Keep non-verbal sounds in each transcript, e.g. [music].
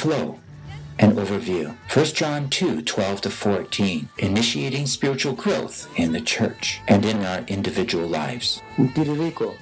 flow. An overview. 1 John 2 12 to 14. Initiating spiritual growth in the church and in our individual lives. Mtiririko,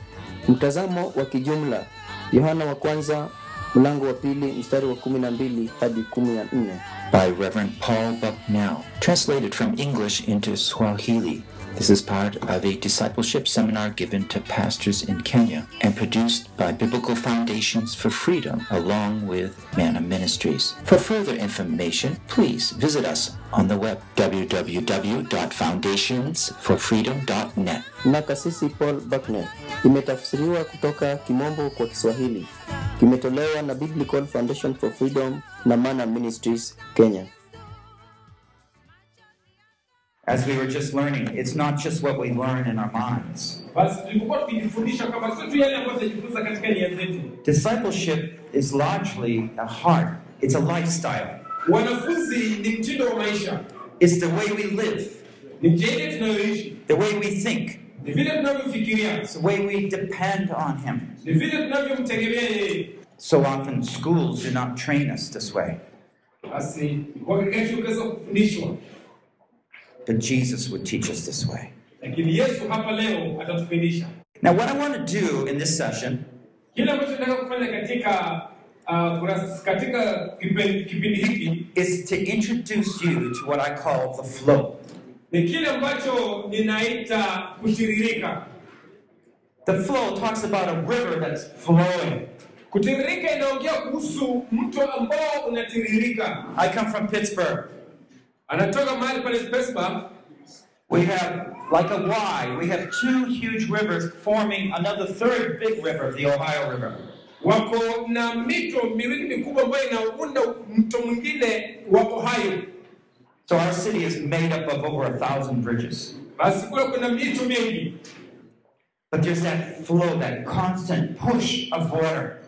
mtazamo wa kijumla. Yohana wa kwanza mlango wa pili mstari wa kumi na mbili hadi kumi na nne. by Reverend Paul Bucknell, translated from English into Swahili. This is part of a discipleship seminar given to pastors in Kenya and produced by Biblical Foundations for Freedom along with Manna Ministries. For further information, please visit us on the web www.foundationsforfreedom.net. na kasisi Paul Bucknell. Imetafsiriwa kutoka Kimombo kwa Kiswahili. Kimetolewa na Biblical Foundation for Freedom na Manna Ministries, Kenya. As we were just learning, it's not just what we learn in our minds. basi tulipokuwa tukijifundisha kwamba sio tu yale ambayo tunajifunza katika nia zetu. Discipleship is largely a heart, it's a lifestyle. wanafunzi ni mtindo wa maisha. It's the way we live, the way we think, ni vile tunavyofikiria. It's the way we depend on Him. ni vile tunavyomtegemea yeye. So often, schools do not train us this way, basi wakati ukaweza kufundishwa but Jesus would teach us this way. lakini yesu hapa leo atatufundisha Now, what I want to do in this session kile ambacho nataka kufanya katika uh, katika kipindi hiki is to introduce you to what I call the flow. ni kile ambacho ninaita kutiririka The flow talks about a river that's flowing. kutiririka inaongea kuhusu mto ambao unatiririka I come from Pittsburgh. Anatoka mahali pale Pittsburgh We have, like a Y, we have two huge rivers forming another third big river, the Ohio River. wako na mito miwili mikubwa ambayo inaunda mto mwingine wa Ohio. So our city is made up of over a thousand bridges. Basi kuna mito mingi, But there's that flow, that constant push of water.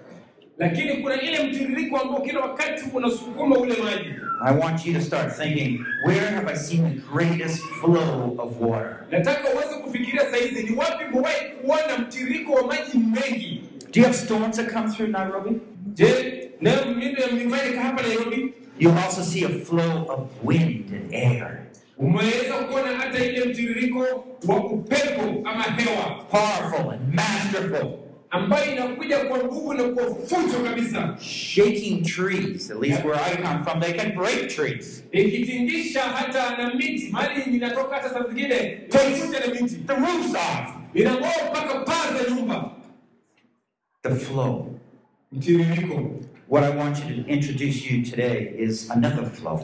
lakini kuna ile mtiririko ambao kila wakati unasukuma ule maji. I want you to start thinking, where have I seen the greatest flow of water? Nataka uweze kufikiria saizi, ni wapi umewahi kuona mtiririko wa maji mengi? Do you have storms that come through Nairobi? Je, nayo mito ya mlimani ka hapa Nairobi You'll also see a flow of wind and air. umeweza kuona hata ile mtiririko wa upepo ama hewa Powerful and masterful. Ambayo inakuja kwa nguvu na kwa fujo kabisa, Shaking trees, at least where I come from, they can break trees. ikitingisha hata na miti, mali inatoka hata saa zingine taifuta na miti The roof's off. inang'oa mpaka paa za nyumba. The flow. Mtiririko. What I want you to introduce you today is another flow.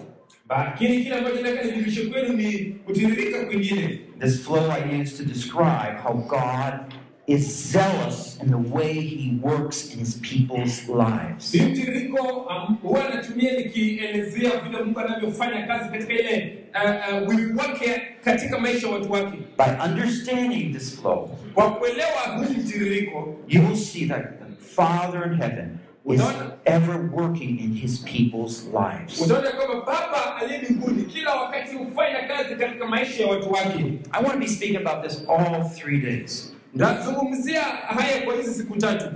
Lakini kile ambacho nataka nijulishe kwenu ni kutiririka kwingine. This flow I use to describe how God is zealous in the way He works in His people's lives. Mtiririko um, huwa natumia nikielezea vile Mungu anavyofanya kazi katika ile uh, uh, wivu wake katika maisha watu wake. By understanding this flow, Kwa kuelewa huu mtiririko, you will see that the Father in heaven is ever working in His people's lives. utaona kwamba Baba aliye mbinguni kila wakati hufanya kazi katika maisha ya watu wake. I want to be speaking about this all three days. Ndazungumzia haya kwa hizi siku tatu,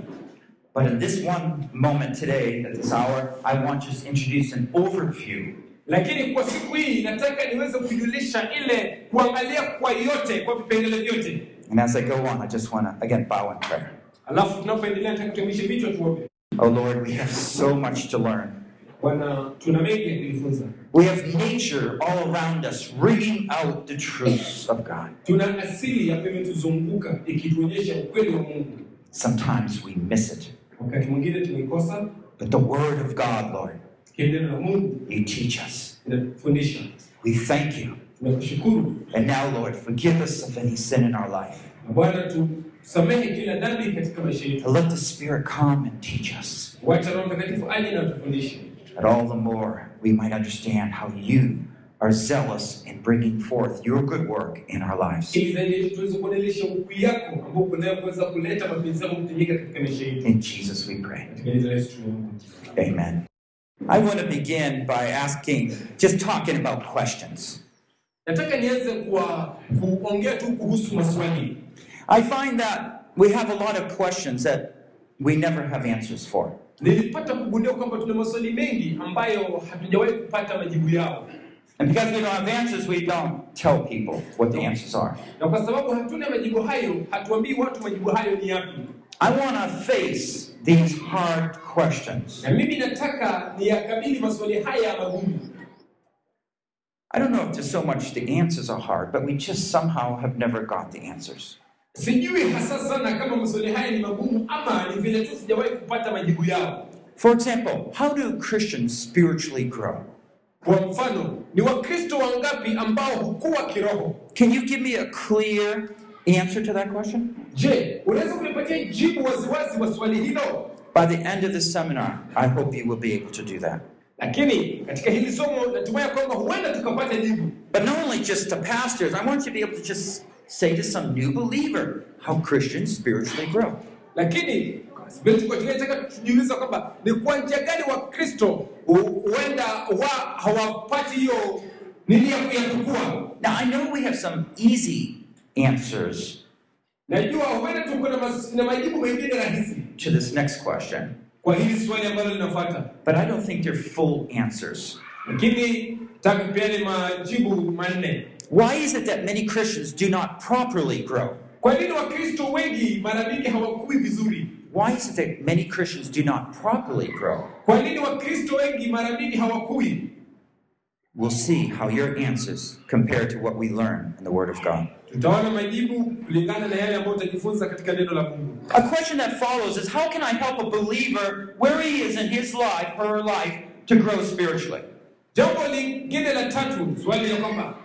But in this one moment today, at this hour, I want just to introduce an overview lakini kwa siku hii nataka niweze kujulisha ile kuangalia kwa yote, kwa vipengele vyote. And as I go on, I just want to again bow in prayer. Alafu tunapoendelea nataka tuamishe vichwa tuombe. Oh Lord, we have so much to learn. Bwana, tuna mengi ya kujifunza. We have nature all around us, ringing out the truths of God. Tuna asili ambayo imetuzunguka ikituonyesha ukweli wa Mungu. Sometimes we miss it. Wakati mwingine tumeikosa, But the Word of God, Lord, you teach us. We thank you. And now, Lord, forgive us of any sin in our life. na Bwana, tusamehe kila dhambi katika maisha yetu. And let the Spirit come and teach us. Wacha Roho Mtakatifu aje na atufundishe, That all the more we might understand how you are zealous in bringing forth your good work in our lives. ili zaidi yetu tuweze kuonesha ukuu yako ambao unaweza kuleta mapenzi yako kutimika katika maisha yetu. In Jesus we pray. Katika jina la Yesu tunaomba. Amen. I want to begin by asking, just talking about questions. Nataka nianze kwa kuongea tu kuhusu maswali. I find that we have a lot of questions that we never have answers for. nilipata kugundua kwamba tuna maswali mengi ambayo hatujawahi kupata majibu yao, And because we don't have answers, we don't tell people what the answers are. na kwa sababu hatuna majibu hayo, hatuambii watu majibu hayo ni yapi. I want to face these hard questions. Na mimi nataka niyakabili maswali haya magumu. I don't know if there's so much the answers are hard, but we just somehow have never got the answers. Sijui hasa sana kama maswali haya ni magumu ama ni vile tu sijawahi kupata majibu yao. For example, how do Christians spiritually grow? Kwa mfano, ni Wakristo wangapi ambao hukua kiroho? Can you give me a clear answer to that question? Je, unaweza kunipatia jibu waziwazi wa swali hilo? By the end of this seminar, I hope you will be able to do that. Lakini katika hili somo natumai kwamba huenda tukapata jibu. But not only just to pastors, I want you to be able to just say to some new believer how Christians spiritually grow. Lakini tunataka tujiuliza kwamba ni kwa njia gani Wakristo hu- huenda wa hawapati hiyo nini ya ya. Now, I know we have some easy answers Najua huenda tuko na, majibu mengine rahisi to this next question, kwa hili swali ambalo linafuata, but I don't think they're full answers. lakini taka majibu manne. Why is it that many Christians do not properly grow? Kwa nini Wakristo wengi mara nyingi hawakui vizuri? Why is it that many Christians do not properly grow? Kwa nini Wakristo wengi mara nyingi hawakui? We'll see how your answers compare to what we learn in the Word of God. Tutaona majibu kulingana na yale ambayo utajifunza katika neno la Mungu. A question that follows is how can I help a believer where he is in his life, or her life, to grow spiritually?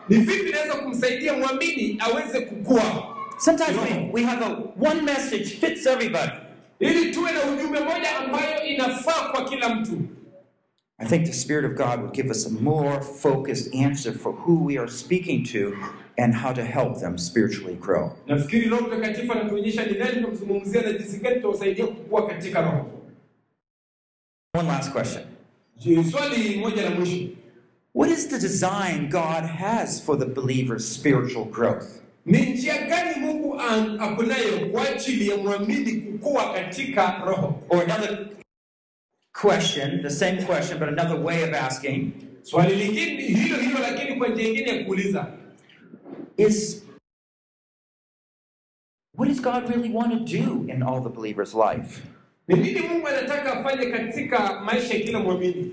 Jambo lingine la tatu, swali la kwamba ni vipi naweza kumsaidia mwamini aweze kukua, Sometimes we, we have a one message fits everybody. ili tuwe na ujumbe moja ambayo inafaa kwa kila mtu. I think the Spirit of God would give us a more focused answer for who we are speaking to and how to help them spiritually grow. Nafikiri Roho Mtakatifu anatuonyesha ni nani tunamzungumzia na jinsi gani tutawasaidia kukua katika roho. One last question. Swali moja la mwisho, What is the design God has for the believer's spiritual growth? ni njia gani Mungu ako nayo kwa ajili ya mwamini kukua katika roho? Or another question, the same question, but another way of asking Swali lingine hilo hilo, lakini kwa njia nyingine ya kuuliza, is what does God really want to do in all the believer's life? ni nini Mungu anataka afanye katika maisha ya kila mwamini?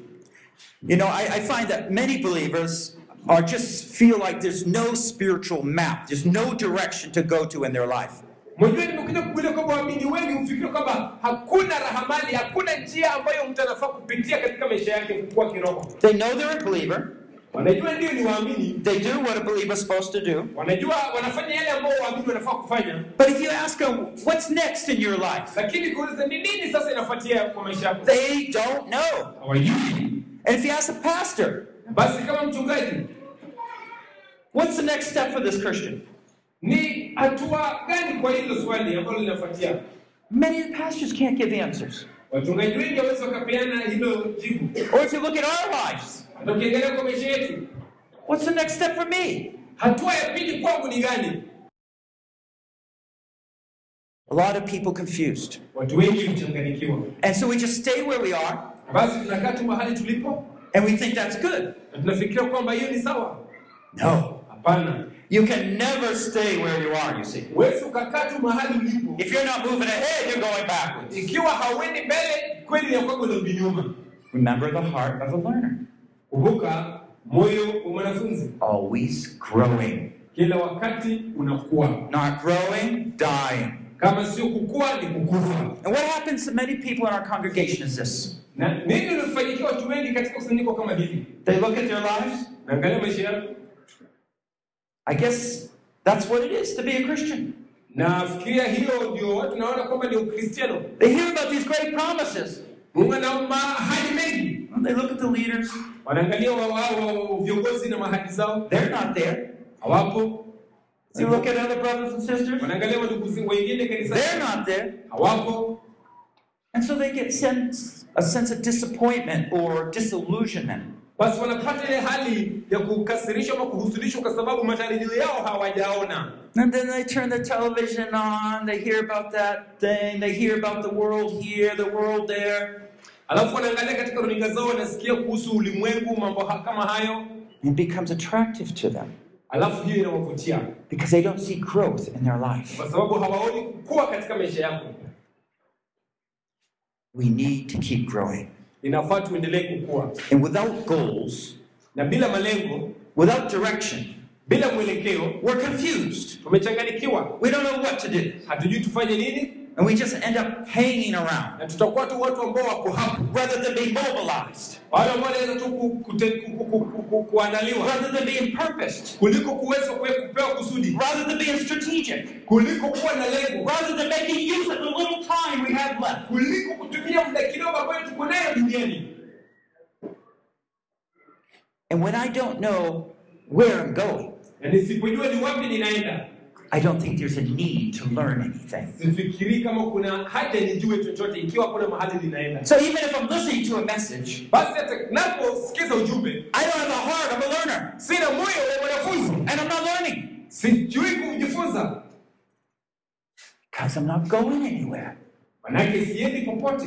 You know, I, I find that many believers are just feel like there's no spiritual map, there's no direction to go to in their life. Mwajua, nimekuja kugundua kwamba waamini wengi hufikiri kwamba hakuna rahamali, hakuna njia ambayo mtu anafaa kupitia katika maisha yake kukua kiroho. They know they're a believer, Wanajua ndio ni waamini, they do what a believer is supposed to do, wanajua wanafanya yale ambayo waamini wanafaa kufanya, but if you ask them, what's next in your life? lakini kuuliza ni nini sasa inafuatia kwa maisha yako, They don't know. hawajui. And if you ask a pastor, Basi kama mchungaji, what's the next step for this Christian? ni hatua gani kwa hilo swali ambalo linafuatia? Many of the pastors can't give answers. Wachungaji wengi hawezi wakapeana hilo jibu. Or if you look at our lives, Hata kwa maisha yetu, what's the next step for me? hatua ya pili kwangu ni gani? A lot of people confused. Watu wengi huchanganyikiwa, And so we just stay where we are basi tunakaa tu mahali tulipo and we think that's good. na tunafikiria kwamba hiyo ni sawa. No. Hapana, You can never stay where you are, you see. huwezi ukakaa tu mahali ulipo If you're not moving ahead, you're going backwards. ikiwa hauendi mbele, kweli ya kwamba unarudi nyuma. Remember the heart of a learner. Kumbuka moyo wa mwanafunzi Always growing. kila wakati unakuwa, Not growing, dying. kama sio kukua ni kukufa. And what happens to many people in our congregation is this. Na nini watu wengi katika kusanyiko kama hili? They look at their lives. Naangalia maisha yao, I guess that's what it is to be a Christian. nafikiria hiyo ndio watu naona kwamba ni Ukristiano. They hear about these great promises. Mungu ana mahadi mengi, They look at the leaders. wanaangalia wa- wa- wa- viongozi na mahadi zao They're not there. hawapo. You look at other brothers and sisters. Wanaangalia wandugu zi- wengine They're not there. hawapo, And so they get sense, a sense of disappointment or disillusionment. basi wanapata ile hali ya kukasirishwa ama kuhusunishwa kwa sababu matarajio yao hawajaona. And then they turn the television on, they hear about that thing, they hear about the world here, the world there. alafu wanaangalia katika runinga zao, wanasikia kuhusu ulimwengu, mambo kama hayo, It becomes attractive to them alafu hiyo inawavutia because they don't see growth in their life. kwa sababu hawaoni kukua katika maisha yako. We need to keep growing. Inafaa tuendelee kukua, And without goals, na bila malengo, without direction, bila mwelekeo, we're confused. tumechanganyikiwa, We don't know what to do. hatujui tufanye nini, And we just end up hanging around. Na tutakuwa tu watu ambao wako hapo, rather than being mobilized, wale ambao wanaweza tu kuandaliwa. Rather than being purposed, kuliko kuweza kupewa kusudi, rather than being strategic, kuliko kuwa na lengo, rather than making use of the little time we have left. kuliko kutumia muda kidogo ambayo tuko nayo duniani. And when I don't know where I'm going, Na nisipojua ni wapi ninaenda, I don't think there's a need to learn anything. sifikirii kama kuna haja nijue chochote ikiwa kuna mahali ninaenda. So even if I'm listening to a message, Basi hata naposikiza ujumbe, I don't have the heart of a learner, sina moyo wa mwanafunzi, and I'm not learning sijui kujifunza, because I'm not going anywhere. manake siendi popote.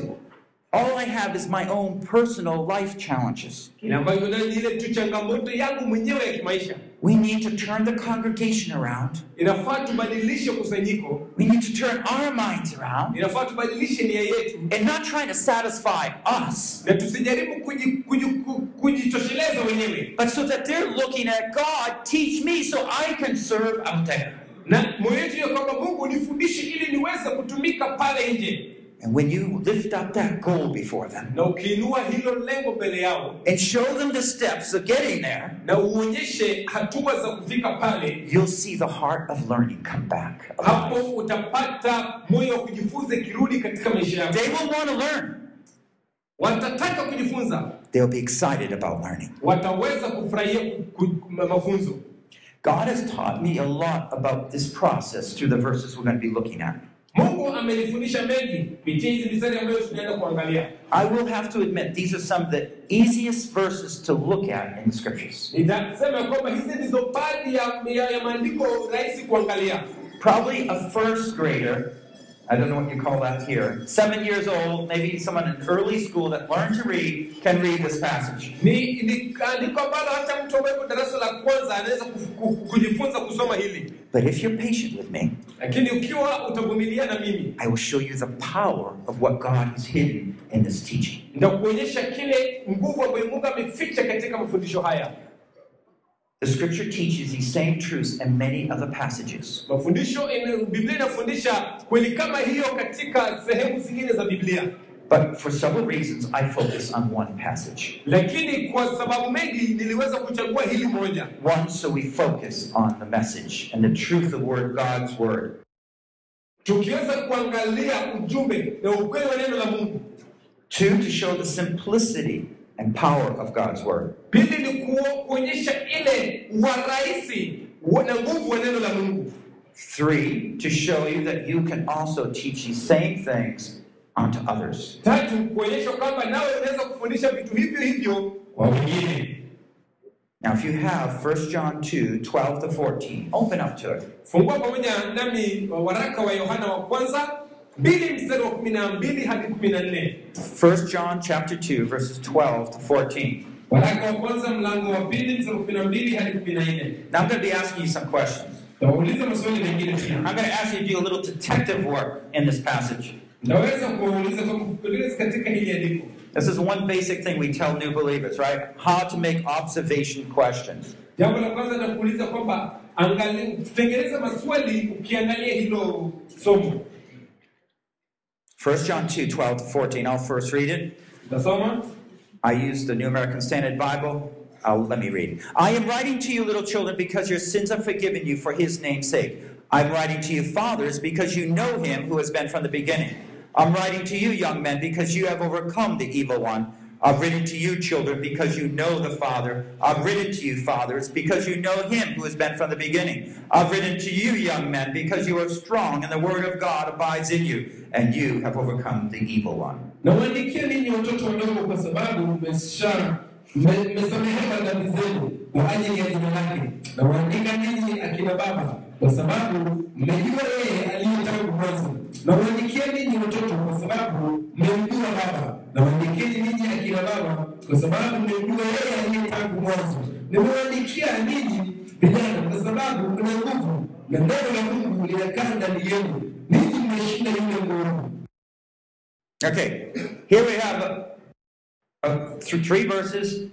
All I have is my own personal life challenges. Kile ambacho nayo ni ile tu changamoto yangu mwenyewe ya kimaisha. We need to turn the congregation around. Inafaa tubadilishe kusanyiko, We need to turn our minds around. Inafaa tubadilishe nia yetu. And not trying to satisfy us, na tusijaribu kuji- kuji- ku- kujitosheleza wenyewe, but so that they're looking at God, teach me so I can serve. Out there. na moyo wetu ya kwamba Mungu nifundishe ili niweze kutumika pale nje, And when you lift up that goal before them na ukiinua hilo lengo mbele yao and show them the steps of getting there, na uonyeshe hatua za kufika pale, you'll see the heart of learning come back. hapo alive. utapata moyo wa kujifunza ikirudi katika maisha yako. They will want to learn. Watataka kujifunza, They'll be excited about learning. wataweza kufurahia ku- ku- mafunzo. God has taught me a lot about this process through the verses we're going to be looking at. Mungu amenifundisha mengi kupitia hizi mistari ambayo tunaenda kuangalia. I will have to admit, these are some of the easiest verses to look at in the scriptures. Nitasema kwamba hizi ndizo baadhi ya, ya, ya maandiko rahisi kuangalia. Probably a first grader, I don't know what you call that here, seven years old, maybe someone in early school that learned to read, can read this passage. Ni ni ah, andiko ambalo hata mtu ambaye yuko darasa la kwanza anaweza kuf- ku- kujifunza kusoma hili, But if you're patient with me, lakini ukiwa utavumilia na mimi, I will show you the power of what God has hidden in this teaching. The scripture teaches these same truths in many other passages. Mafundisho Biblia inafundisha kweli kama hiyo katika sehemu zingine za Biblia, But for several reasons, I focus on one passage. lakini kwa sababu mengi niliweza kuchagua hili moja. One, so we focus on the message and the truth of word, God's word. Tukiweza kuangalia ujumbe na ukweli wa neno la Mungu. Two, to show the simplicity and power of God's word. Pili ni kuonyesha ile warahisi na nguvu wa neno la Mungu. Three, to show you that you can also teach these same things onto others. Tatu, kuonyesha kwamba nawe unaweza kufundisha vitu hivyo hivyo kwa wengine. Now, if you have 1 John 2 12 to 14, open up to it. Fungua pamoja nami waraka wa Yohana wa kwanza mbili mstari wa kumi na mbili hadi kumi na nne. 1 John chapter 2, verses 12 to 14. Waraka wa kwanza mlango wa pili mstari wa kumi na mbili hadi kumi na nne. Now, I'm going to be asking you some questions. Tawauliza maswali mengine I'm going to ask you to do a little detective work in this passage. Naweza kuwauliza kwa kupeleleza katika hili andiko. This is one basic thing we tell new believers, right? How to make observation questions. Jambo la kwanza nakuuliza kwamba angalia, tutengeneze maswali ukiangalia hilo somo. 1 John 2 12 to 14. I'll first read it. I use the New American Standard Bible. Uh, let me read. I am writing to you, little children, because your sins are forgiven you for his name's sake. I'm writing to you, fathers, because you know him who has been from the beginning. I'm writing to you, young men, because you have overcome the evil one. I've written to you, children, because you know the Father. I've written to you, fathers, because you know him who has been from the beginning. I've written to you, young men, because you are strong, and the word of God abides in you, and you have overcome the evil one. Nawaandikia. Na waandikeni ninyi akina baba, kwa sababu mmemjua yeye aliye tangu mwanzo. Nimewaandikia ninyi vijana, kwa sababu mna nguvu na neno la Mungu linakaa ndani yenu, ninyi mmeshinda yule mwovu. Okay, here we have uh, uh, th- three verses.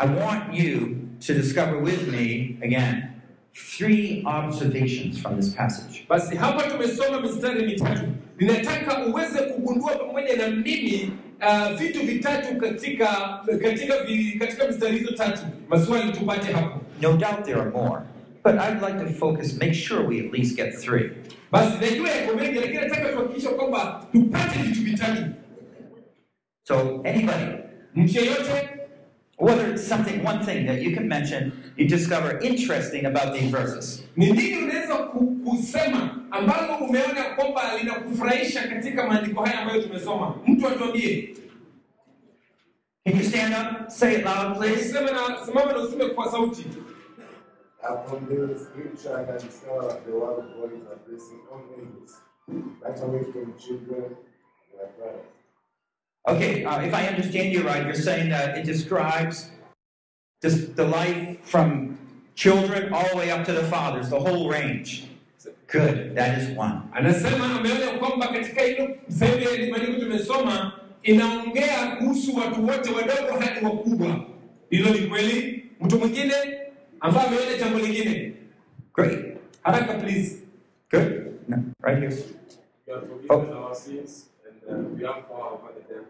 I want you to discover with me again three observations from this passage. Basi hapa tumesoma mistari mitatu. Ninataka uweze kugundua pamoja na mimi uh, vitu vitatu katika katika katika mistari hizo tatu. Maswali tupate hapo. No doubt there are more, but I'd like to focus, make sure we at least get three. Basi najua yako mengi, lakini nataka tuhakikishe kwamba tupate vitu vitatu. So, anybody, Mtu yeyote, whether it's something, one thing that you can mention, you discover interesting about these verses. ni nini unaweza kusema ambalo umeona kwamba linakufurahisha katika maandiko haya ambayo tumesoma? Mtu atuambie. Can you stand up? Say it loud, please. Sema na simama na useme kwa sauti. From the scripture, I can discover that the word of God is addressing all ages, right away from children to adults. Okay, uh, if I understand you right, you're saying that it describes this, the life from children all the way up to the fathers, the whole range. Good, that is one. Anasema ameona kwamba katika hilo sehemu ya maandiko tumesoma inaongea kuhusu watu wote wadogo hadi wakubwa. Hilo ni kweli. Mtu mwingine ambaye ameona jambo lingine, Great, haraka please. good. No, right here. We are forgiven Oh. our sins and uh, we have power over the devil.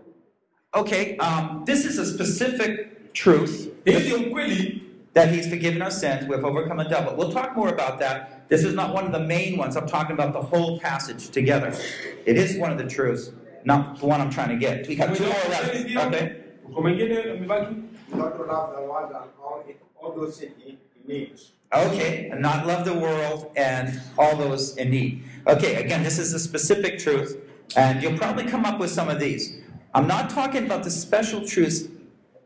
Okay, um, this is a specific truth Hii ndio ukweli that He's forgiven our sins. We've overcome a devil. We'll talk more about that. This is not one of the main ones. I'm talking about the whole passage together. It is one of the truths, not the one I'm trying to get. We got two more left. Okay. Uko mwingine amebaki? Not to love the world and all, all those in, in need. Okay, and not love the world and all those in need. Okay, again, this is a specific truth, and you'll probably come up with some of these. I'm not talking about the special truths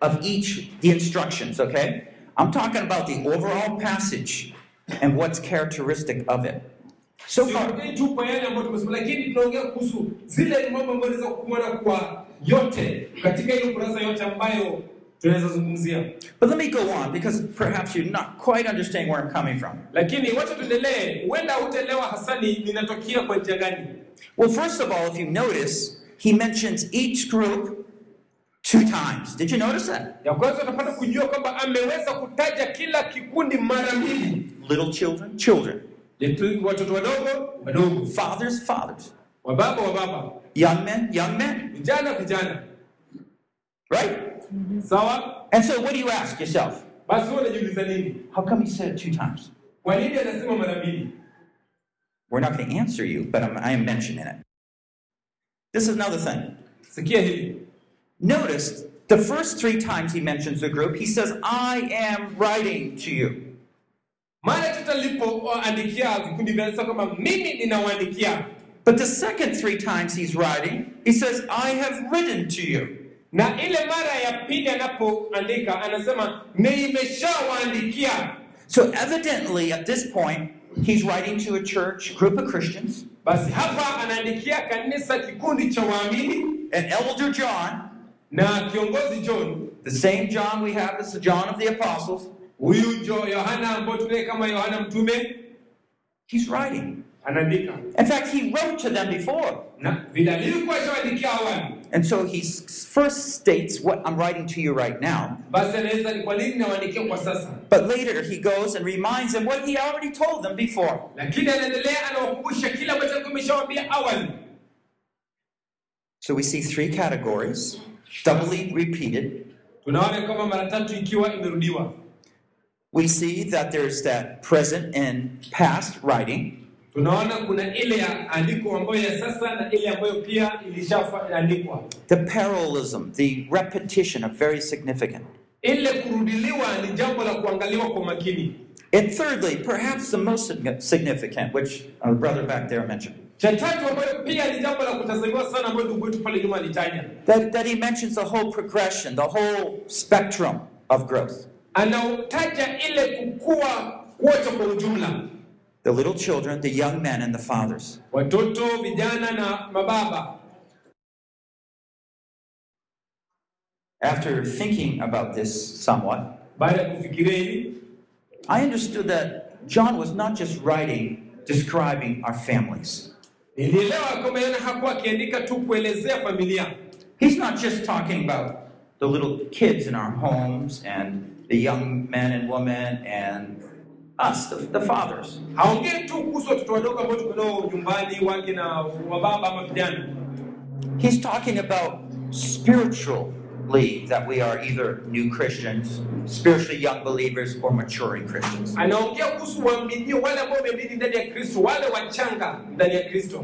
of each, the instructions, okay? I'm talking about the overall passage and what's characteristic of it. So far, Siongei tu kwa yale ambayo tumesema, lakini tunaongea kuhusu zile mambo ambayo unaweza kuona kwa yote katika hiyo kurasa yote ambayo tunaweza zungumzia. but let me go on because perhaps you're not quite understanding where I'm coming from. Lakini wacha tuendelee, huenda hutaelewa hasa ni ninatokea kwa njia gani. Well, first of all, if you notice, he mentions each group two times. Did you notice that? Ya kwanza utapata kujua kwamba ameweza kutaja kila kikundi mara mbili, Little children, children. Yetu- watoto wadogo wadogo, Fathers, fathers. wababa wababa, Young men, young men. vijana vijana. Right? Sawa? And so, what do you ask yourself? Basi wewe unajiuliza nini? How come he said it two times? Kwa nini anasema mara mbili? We're not going to answer you, but I'm, I am mentioning it. This is another thing. Notice the first three times he mentions the group, he says, I am writing to you. Mara tata alipoandikia vikundi vya kanisa kwamba mimi ninawaandikia, But the second three times he's writing, he says, I have written to you. na ile mara ya pili anapoandika anasema nimeshawaandikia. So, evidently, at this point, he's writing to a church, group of Christians, Basi hapa anaandikia kanisa, kikundi cha waamini and Elder John, na kiongozi John, the same John we have as the John of the Apostles, huyu Yohana ambao tunaye kama Yohana mtume, he's writing. anaandika In fact, he wrote to them before. na vile alivyokuwa shawaandikia awali. And so he first states what I'm writing to you right now. Basi anaweza ni kwa nini nawaandikia kwa sasa, But later he goes and reminds them what he already told them before. lakini anaendelea anawakumbusha kile ambacho alikuwa ameshawaambia awali. So we see three categories, doubly repeated. Tunaona kama mara tatu ikiwa imerudiwa. We see that there's that present and past writing. Tunaona kuna ile ya andiko ambayo ya sasa na ile ambayo pia ilishaandikwa. The parallelism, the repetition are very significant. Ile kurudiliwa ni jambo la kuangaliwa kwa makini. And thirdly, perhaps the most significant, which our brother back there mentioned, Cha tatu ambayo pia ni jambo la kutazamiwa sana ambayo ndugu wetu pale nyuma alitaja, that, that he mentions the whole progression, the whole spectrum of growth. anautaja ile kukua kwote kwa ujumla, The little children, the young men, and the fathers. watoto, vijana na mababa. After thinking about this somewhat, baada ya kufikiria hili I understood that John was not just writing describing our families. nilielewa kwamba Yohana hakuwa akiandika tu kuelezea familia He's not just talking about the little kids in our homes and the young men and women and us, the, the fathers. haongei tu kuhusu watoto wadogo ambao tuko nao nyumbani wake na wababa ama vijana He's talking about spiritually that we are either new Christians, spiritually young believers, or maturing Christians. anaongea kuhusu waaminio wale ambao wameamini ndani ya kristo wale wachanga ndani ya kristo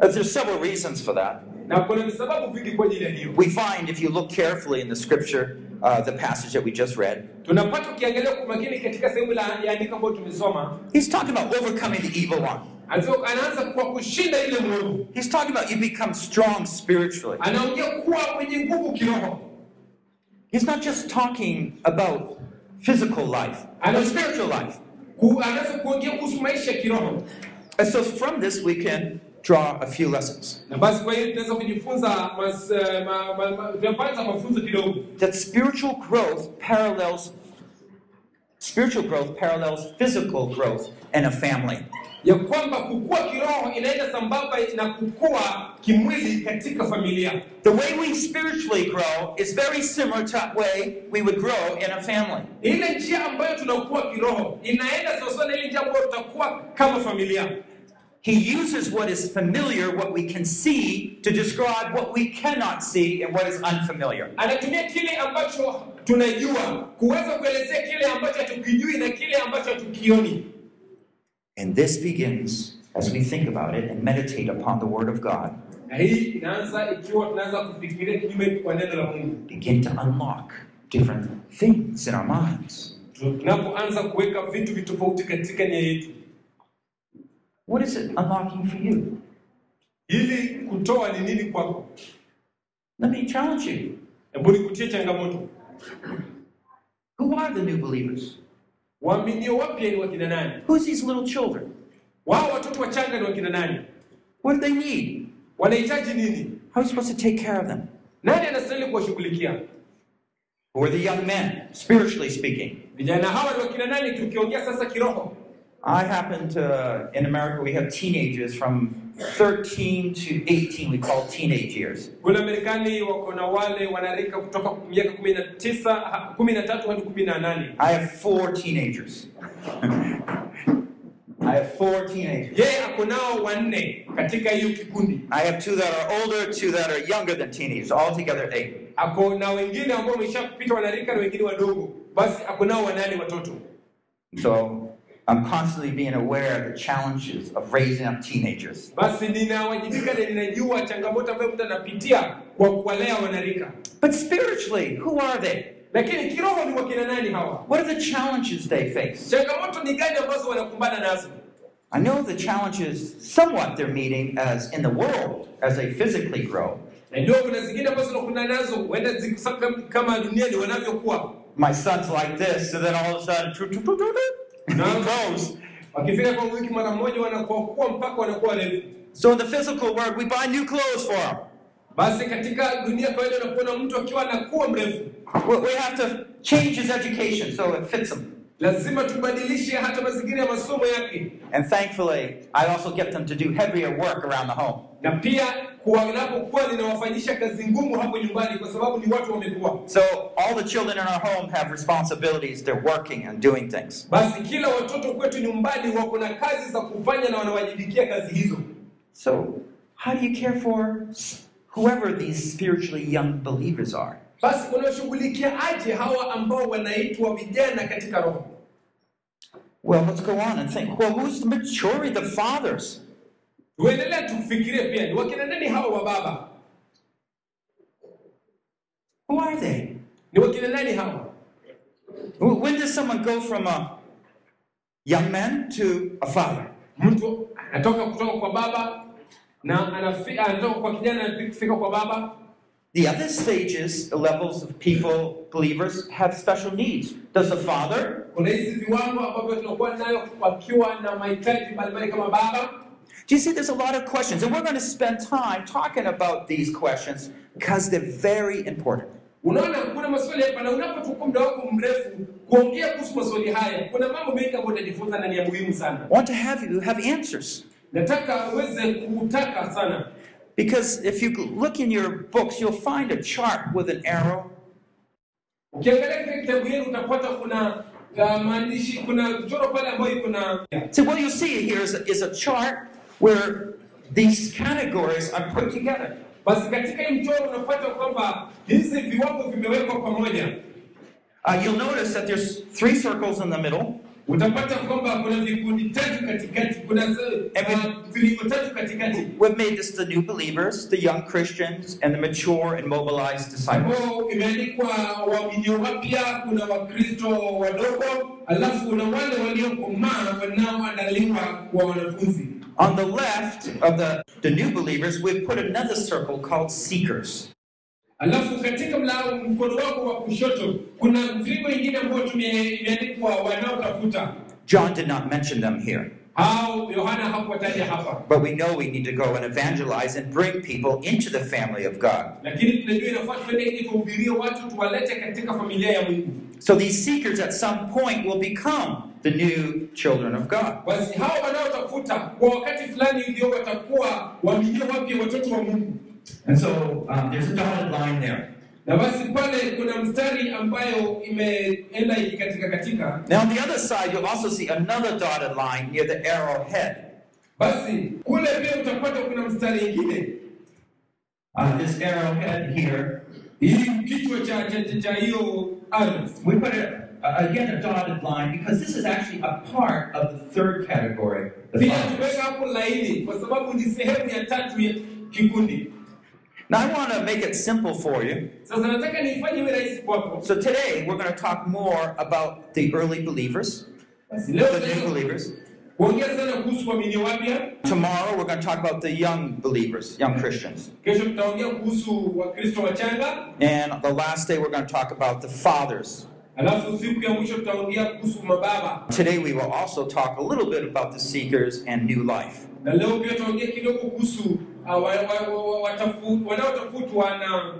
uh, There's several reasons for that. na kuna visababu vingi kwa ajili ya hiyo We find, if you look carefully in the scripture, uh, the passage that we just read, tunapata ukiangalia kwa makini katika sehemu ya andiko ambayo tumesoma he's talking about overcoming the evil one. anasema- anaanza kwa kushinda ile mwovu He's talking about you become strong spiritually. anaongea kuwa mwenye nguvu kiroho He's not just talking about physical life, but spiritual life. Ku- anaanza kuongea kuhusu maisha ya kiroho And so from this, we can draw a few lessons. na basi kwa hiyo tunaweza kujifunza mas, eh, That spiritual growth parallels spiritual growth parallels physical growth in a family. ya kwamba kukua kiroho inaenda sambamba na kukua kimwili katika familia The way we spiritually grow is very similar to the way we would grow in a family. He uses what is familiar, what we can see, to describe what we cannot see and what is unfamiliar. anatumia kile ambacho tunajua kuweza kuelezea kile ambacho hatukijui na kile ambacho hatukioni And this begins as we think about it and meditate upon the Word of God, na hii inaanza ikiwa tunaanza kufikiria kinyume kwa neno la mungu begin to unlock different things in our minds. tunapoanza kuweka vitu vitofauti katika nia yetu What is it unlocking for you? ili kutoa ni nini kwako Let me challenge you. hebu nikutie changamoto Who are the new believers? waaminio wapya ni wakina nani Who's these little children? wao watoto wachanga ni wakina nani What do they need? wanahitaji nini How are you supposed to take care of them? nani anastahili kuwashughulikia Who are the young men, spiritually speaking? vijana hawa ni wakina nani tukiongea sasa kiroho I happen to, in America, we have teenagers from 13 to 18, we call teenage years. kule marekani wako na wale wanarika kutoka miaka kumi na tisa ha- kumi na tatu hadi kumi na nane I have four teenagers. [laughs] I have four teenagers. yeye ako nao wanne katika hiyo kikundi I have two that are older, two that are younger than teenagers, altogether eight. ako na wengine ambao wameshapita wanarika na wengine wadogo basi ako nao wanane watoto So I'm constantly being aware of the challenges of raising up teenagers. basi ninawajibika na ninajua changamoto ambayo mtu anapitia kwa kuwalea wanarika But spiritually, who are they? lakini kiroho ni wakina nani hawa What are the challenges they face? changamoto ni gani ambazo wanakumbana nazo I know the challenges somewhat they're meeting as in the world as they physically grow. najua kuna zingine ambazo unakumbana nazo huenda kama duniani wanavyokuwa My son's like this, so then all of a sudden. Wakifika kwa wiki mara moja wanakuwa mpaka wanakuwa refu So in the physical world, we buy new clothes for him. basi katika dunia kawaida unakuona mtu akiwa anakuwa mrefu We we have to change his education so it fits him. lazima tubadilishe hata mazingira ya masomo yake And thankfully, I also get them to do heavier work around the home. Na pia kuwanapokuwa ninawafanyisha kazi ngumu hapo nyumbani kwa sababu ni watu wamekuwa So all the children in our home have responsibilities. They're working and doing things. basi kila watoto kwetu nyumbani wako na kazi za kufanya na wanawajibikia kazi hizo So how do you care for whoever these spiritually young believers are? basi unashughulikia aje hawa ambao wanaitwa vijana katika roho Well, let's go on and think. Well, who's the majority? The fathers. Tuendelea tufikirie pia ni wakina nani hawa wa baba Who are they? ni wakina nani hawa Wh- When does someone go from a young man to a father? mtu anatoka kutoka kwa baba na anatoka kwa kijana anafika kwa baba The other stages, the levels of people, believers, have special needs. Does the father? kuna hizi viwango ambavyo tunakuwa nayo wakiwa na mahitaji mbalimbali kama baba Do you see there's a lot of questions? And we're going to spend time talking about these questions because they're very important. Unaona, kuna maswali hapa, na unapochukua muda wako mrefu kuongea kuhusu maswali haya, kuna mambo mengi ambayo utajifunza na ni ya muhimu sana. I want to have you have answers. Nataka uweze kutaka sana, Because if you look in your books, you'll find a chart with an arrow. ukiangalia katika kitabu yenu utapata kuna uh, maandishi, kuna mchoro pale ambayo iko na So what you see here is a, is a chart where these categories are put together. basi. Katika hii mchoro unapata kwamba hizi viwango vimewekwa pamoja. Uh, you'll notice that there's three circles in the middle, Utapata kwamba kuna vikundi tatu katikati, kuna uh, vilingo tatu katikati We've made this the new believers, the young Christians, and the mature and mobilized disciples. imeandikwa waamini wapya, kuna Wakristo wadogo, alafu kuna wale waliokomaa wanaoandaliwa kwa wanafunzi. On the left of the, the new believers, we've put another circle called seekers. Alafu katika mlao mkono wako wa kushoto kuna mviringo ingine ambayo imeandikwa wanaotafuta, John did not mention them here, au Yohana hakuwataja hapa, but we know we need to go and evangelize and bring people into the family of God. lakini tunajua inafaa tuende ili kuhubirie watu, tuwalete katika familia ya Mungu. So these seekers at some point will become the new children of God. Basi hao wanaotafuta kwa wakati fulani ndio watakuwa waaminio wapya, watoto wa Mungu. And so um, there's a dotted line there. Na basi pale kuna mstari ambayo imeenda ikikatika katika. Now on the other side, you'll also see another dotted line near the arrowhead. Basi kule pia utapata kuna mstari ingine, Uh, this arrowhead here hii kichwa cha cha cha- cha hiyo arrow. We put a- Uh, uh, again a dotted line because this is actually a part of the third category, the Pia fathers. tumeweka hapo laini kwa sababu ni sehemu ya tatu ya kikundi. Now I want to make it simple for you. Sasa nataka niifanye iwe rahisi kwako. So today we're going to talk more about the early believers, the new believers. kuongea sana kuhusu waamini wapya. Tomorrow we're going to talk about the young believers, young Christians. Kesho tutaongea kuhusu Wakristo wachanga. And the last day we're going to talk about the fathers. Alafu siku ya mwisho tutaongea kuhusu mababa, Today we will also talk a little bit about the seekers and new life. na leo pia tutaongea kidogo kuhusu wa, wa, wa, wa, watafu- wanaotafutwa na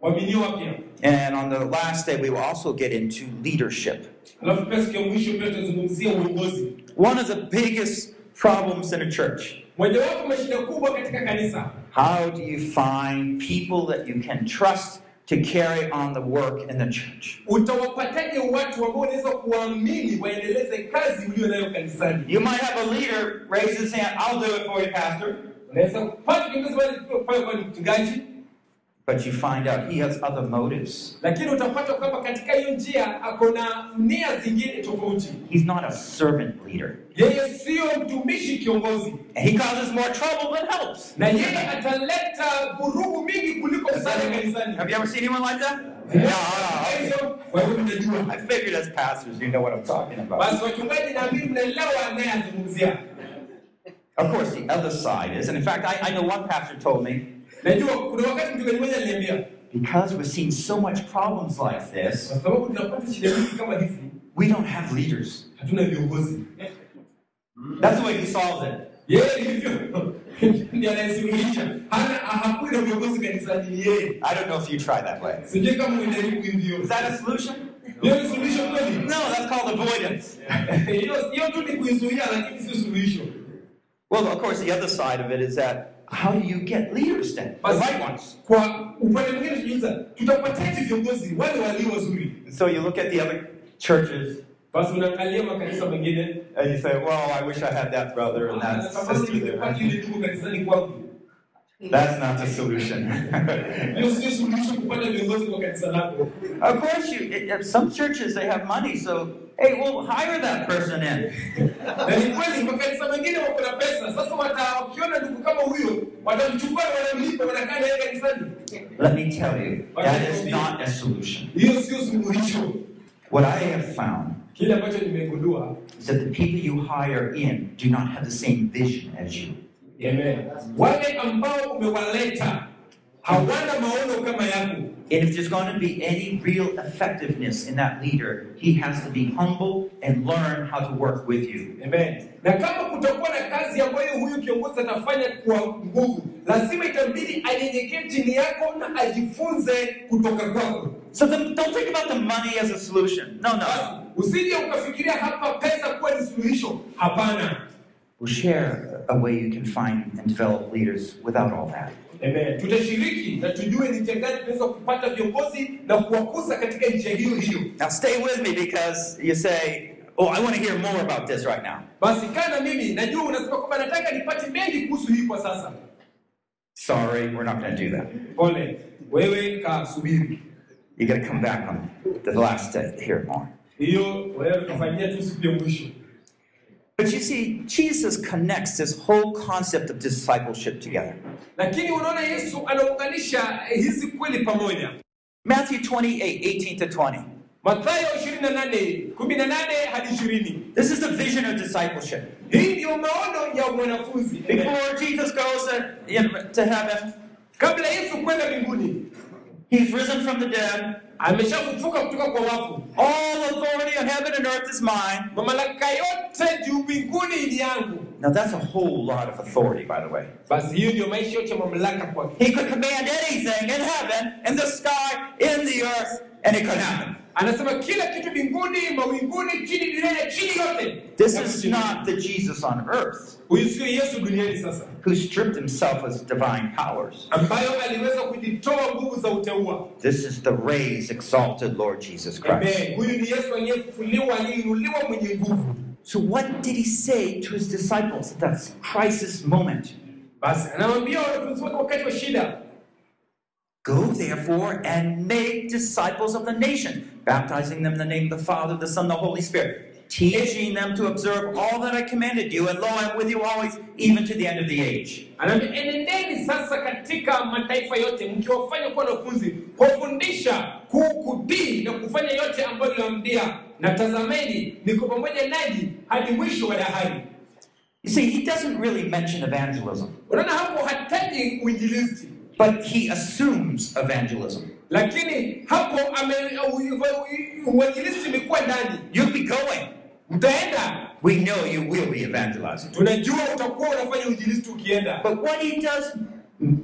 waaminio wapya. And on the last day we will also get into leadership. Alafu pia siku ya mwisho pia tutazungumzia uongozi. One of the biggest problems in a church Mojawapo mashida kubwa katika kanisa, How do you find people that you can trust to carry on the work in the church? utawapataje watu ambao unaweza kuwaamini waendeleze kazi ulio nayo kanisani? You might have a leader raise his hand, I'll do it for you, Pastor. But you find out he has other motives. lakini utapata kwamba katika hiyo njia ako na nia zingine tofauti. He's not a servant leader. Yeye sio mtumishi kiongozi, And he causes more trouble than helps. na yeye ataleta vurugu mingi kuliko msaada kanisani. Have you ever seen anyone like that? Yeah, okay. Hivyo, kwa hivyo mnajua. I figured as pastors you know what I'm talking about. Basi wachungaji, naamini mnaelewa anayezungumzia. Of course, the other side is, and in fact, I, I know one pastor told me, Najua kuna wakati mchungaji mmoja aliniambia, because we're seeing so much problems like this, kwa sababu tunapata shida nyingi kama hizi, we don't have leaders. That's the way he solves it. Yeye hivyo ndiye anayesuluhisha. Hana hakuna na viongozi kanisani, ni yeye. I don't know if you try that way. Sijui kama unajaribu hivyo. Is that a solution? Hiyo ni suluhisho kweli? No, that's called avoidance. Hiyo hiyo tu ni kuizuia, lakini sio suluhisho. Well, of course, the other side of it is that how do you get leaders then? The Basi right ones. kwa upande mwingine tujiuliza, tutapataje viongozi wale walio wazuri? So you look at the other churches Basi unaangalia makanisa mengine, and you say, well, I wish I had that brother and that sister there. ile ndugu kanisani kwangu. That's not the solution. [laughs] Hiyo sio suluhisho kupata viongozi kwa kanisa lako. of course, you. it- it- Some churches they have money, so hey, we'll hire that person in. [laughs] watamchukua wanamlipa wanakaa naye kanisani. Let me tell you, that is not a solution. Hiyo sio suluhisho. What I have found Kile ambacho nimegundua, is that the people you hire in do not have the same vision as you. Amen. Wale ambao umewaleta hawana maono kama yako. And if there's going to be any real effectiveness in that leader, he has to be humble and learn how to work with you. Amen. Na kama kutakuwa na kazi ambayo huyu kiongozi atafanya kwa nguvu, lazima itambidi anyenyekee chini yako na ajifunze kutoka kwako. So the, don't think about the money as a solution. No, no. usije ukafikiria hapa pesa kuwa ni suluhisho. Hapana. We'll share a way you can find and develop leaders without all that. Amen. Tutashiriki na tujue ni gani tunaweza kupata viongozi na kuwakuza katika njia hiyo hiyo. Now stay with me because you say, oh, I want to hear more about this right now. Basi mimi, najua unasema kwamba nataka nipate mengi kuhusu hii kwa sasa. Sorry, we're not going to do that. Pole, wewe subiri. You got to come back on the last day to hear more. Hiyo wewe tu siku ya mwisho. But you see, Jesus connects this whole concept of discipleship together. Lakini unaona Yesu anaunganisha hizi kweli pamoja. Matthew 28, 18 to 20. Mathayo 28, 18 hadi 20. This is the vision of discipleship. Hii ndiyo maono ya mwanafunzi. Before Jesus goes to, to heaven, Kabla Yesu kwenda mbinguni, he's risen from the dead. ameshafufuka kutoka kwa wafu. All heaven and earth is mine. Mamlaka yote juu mbinguni ni yangu. Now, that's a whole lot of authority, by the way. Basi hiyo ndiyo maisha yote ya mamlaka kwake. He could command anything in heaven, in the sky, in the earth, and it could happen. Anasema kila kitu mbinguni, mawinguni, chini duniani, chini yote. This is not the Jesus on earth Huyu sio Yesu duniani sasa, who stripped himself of his divine powers. ambayo aliweza kujitoa nguvu za uteua. This is the raised, exalted Lord Jesus Christ. Amen. Huyu ni Yesu aliyefufuliwa, aliyeinuliwa, mwenye nguvu. So, what did he say to his disciples at that crisis moment? Basi anawaambia wanafunzi wake wakati wa shida, Go therefore and make disciples of the nation, baptizing them in the name of the Father, the Son, the Holy Spirit, teaching them to observe all that I commanded you, and lo, I'm with you always, even to the end of the age. enendeni sasa katika mataifa yote, mkiwafanya kuwa wanafunzi, kuwafundisha ku- na kufanya yote ambayo niliwaambia, na tazameni, niko pamoja nanyi hadi mwisho wa dahari. You see, he doesn't really mention evangelism, Unaona hapo hataji uinjilisti, but he assumes evangelism. lakini hapo uinjilisti imekuwa ndani. You'll be going. Mtaenda, We know you will be evangelizing. tunajua utakuwa unafanya uinjilisti ukienda. But what he does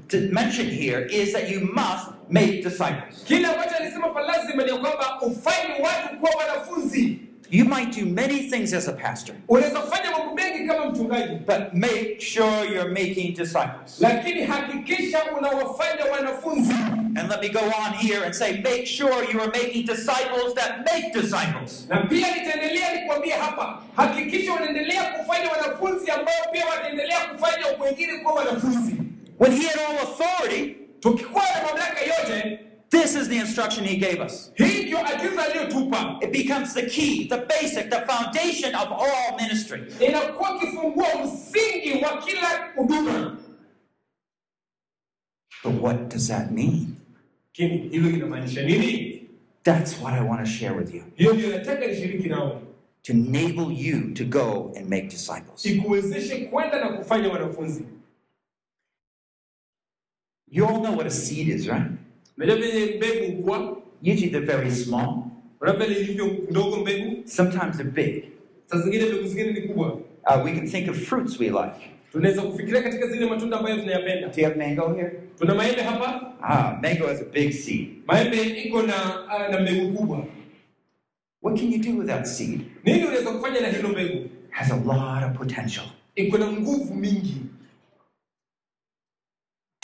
to mention here is that you must make disciples. Kile ambacho alisema lazima ni kwamba ufanye watu kuwa wanafunzi. You might do many things as a pastor, Unaweza fanya mambo mengi kama mchungaji, but make sure you're making disciples. lakini hakikisha unawafanya wanafunzi. And let me go on here and say, make sure you are making disciples that make disciples. Na pia nitaendelea nikwambia hapa, hakikisha unaendelea kufanya wanafunzi ambao pia wataendelea kufanya wengine kuwa wanafunzi. When he had all authority, Tukikuwa na mamlaka yote, this is the instruction he gave us. It becomes the key, the basic, the foundation of all ministry. inakuwa kifunguo msingi wa kila huduma. But what does that mean? Lakini hilo linamaanisha nini? That's what I want to share with you. Hiyo ndio nataka nishiriki nawe, To enable you to go and make disciples. ikuwezeshe kwenda na kufanya wanafunzi. You all know what a seed is, right? Unajua vile mbegu huwa, Usually they're very small, unajua vile ilivyo ndogo mbegu, sometimes they're big. saa zingine mbegu zingine ni kubwa. Uh, we can think of fruits we like. Tunaweza kufikiria katika zile matunda ambayo tunayapenda. Do you have mango here? Tuna maembe hapa, Ah, mango has a big seed. maembe iko na na mbegu kubwa. What can you do with that seed? Nini unaweza kufanya na hilo mbegu? has a lot of potential. Iko na nguvu mingi.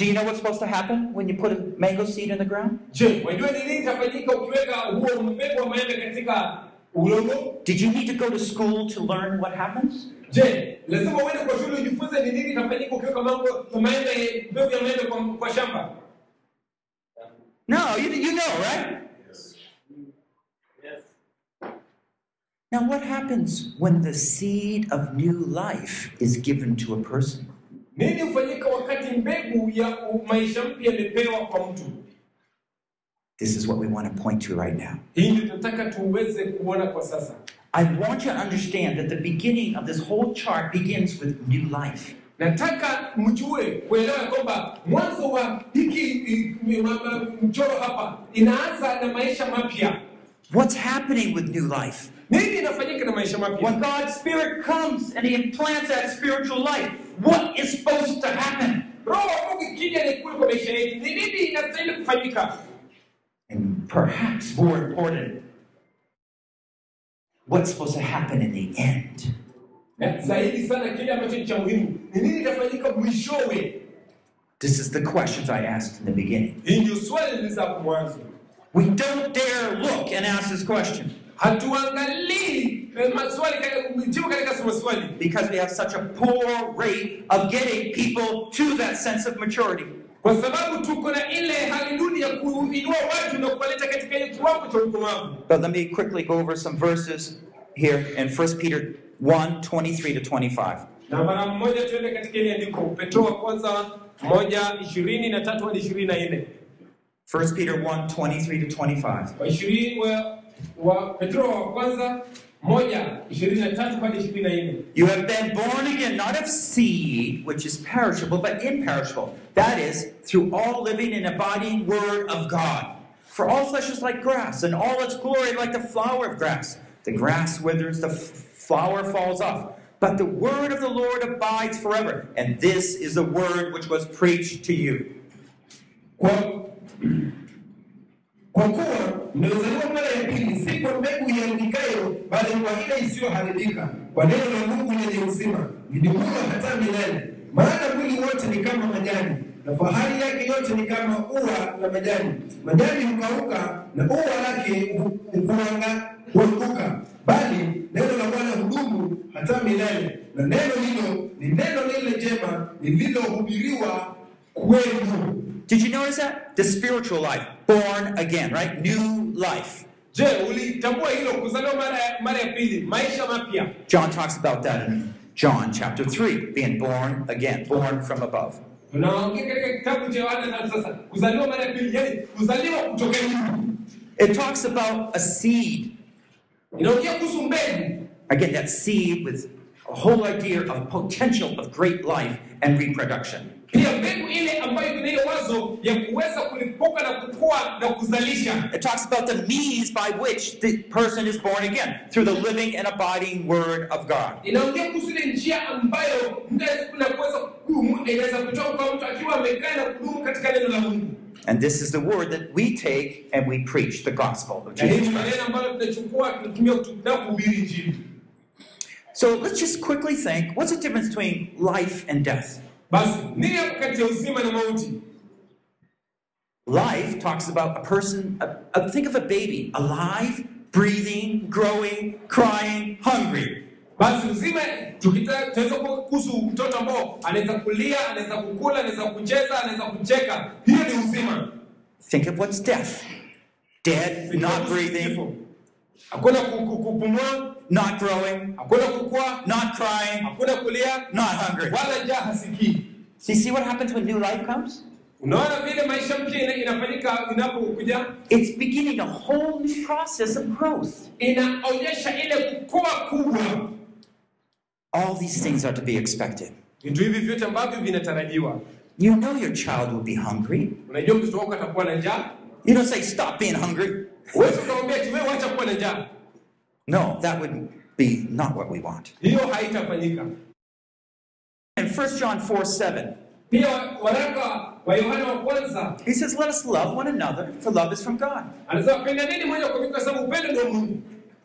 Do you know what's supposed to happen when you put a mango seed in the ground? Je, wajua nini itafanyika ukiweka huo mbegu wa maembe katika udongo? Did you need to go to school to learn what happens? Je, lazima uende kwa shule ujifunze ni nini itafanyika ukiweka mambo maembe mbegu ya maembe kwa, kwa shamba? No, you, you know, right? Yes. Now, what happens when the seed of new life is given to a person? Nini hufanyika wakati mbegu ya maisha mpya imepewa kwa mtu? This is what we want to point to right now. Hii ndio tunataka tuweze kuona kwa sasa. I want you to understand that the beginning of this whole chart begins with new life. nataka mjue kuelewa kwamba mwanzo wa hiki i- m- m- mchoro hapa inaanza na maisha mapya What's happening with new life? nini inafanyika na maisha mapya When God's Spirit comes and He implants that spiritual life, what is supposed to happen? roho wa mungu ikija ni kule kwa maisha yetu ni nini inastahili kufanyika And perhaps more important, what's supposed to happen in the end? na zaidi sana kile ambacho ni cha muhimu ni nini itafanyika mwishowe This is the questions I asked in the beginning. hii ndio swali liliza hapo mwanzo We don't dare look and ask this question hatuangalii eh, maswali jibu katika maswali because we have such a poor rate of getting people to that sense of maturity. kwa sababu tuko na ile hali duni ya kuinua watu na kuwaleta katika ile kiwango cha ukomavu But let me quickly go over some verses here in 1 Peter 1 23 to 25. na mara mmoja tuende katika ile andiko petro wa kwanza moja ishirini na tatu hadi ishirini na nne 1 Peter 1 23 to 25. Wa petro wa kwanza moja ishirini na tatu hadi ishirini na nne You have been born again, not of seed, which is perishable, but imperishable. That is, through all living and abiding word of God. For all flesh is like grass, and all its glory like the flower of grass. The grass withers, the f- flower falls off. But the word of the Lord abides forever. And this is the word which was preached to you. kwa kwa kuwa mmezaliwa mara ya pili si kwa mbegu iharibikayo bali kwa ile isiyoharibika. Kwa neno la mungu lenye uzima lidumulo hata milele. Maana mwili wote ni kama majani na fahari yake yote ni kama ua la majani. Majani hukauka na ua lake hu- huanguka. Bali neno la bwana hudumu hata milele. Na neno hilo ni neno lile jema lililohubiriwa kwenu? The spiritual life, born again, right? New life. Je, ulitambua hilo kuzaliwa mara ya, pili, maisha mapya? John talks about that in John chapter 3, being born again, born from above. Tunaongea katika kitabu cha Yohana na sasa kuzaliwa mara ya pili, yani kuzaliwa kutoka juu. It talks about a seed. Again, that seed with a whole idea of potential of great life and reproduction. Pia mbegu ile ambayo ina ile wazo ya kuweza kulipuka na kukua na kuzalisha. It talks about the means by which the person is born again, through the living and abiding word of God. Inaongea kuhusu ile njia ambayo mtu inaweza kutoka kwa mtu akiwa amekaa na kudumu katika neno la Mungu. And this is the word that we take and we preach the gospel of Jesus Christ. maneno ambayo tunachukua tunatumia kutumia kuhubiri injili. So let's just quickly think what's the difference between life and death? Basi nini hapo kati ya uzima na mauti? Life talks about a person, a, a- think of a baby, alive, breathing, growing, crying, hungry. Basi uzima tunaweza kuhusu mtoto ambao anaweza kulia, anaweza kukula, anaweza kucheza, anaweza kucheka. Hiyo ni uzima. Think of what's death. Dead, not breathing, Hakuna ku- ku- kupumua, not growing, hakuna kukua, not crying, hakuna kulia, not hungry. wala njaa hasikii. So you see what happens when new life comes? Unaona vile maisha mpya inafanyika inapokuja, It's beginning a whole new process of growth. inaonyesha ile kukua kubwa. All these things are to be expected. Vitu hivi vyote ambavyo vinatarajiwa. You know your child will be hungry. Unajua mtoto wako atakuwa na njaa, You don't say, stop being hungry. huwezi ukamwambia wewe acha kuwa na njaa. No, that would be not what we want. Hiyo haitafanyika. In 1 John 4 7, Pia waraka wa Yohana wa kwanza he says, Let us love one another, for love is from God. anasema penda moja kwa moja, kwa sababu upendo ndio Mungu.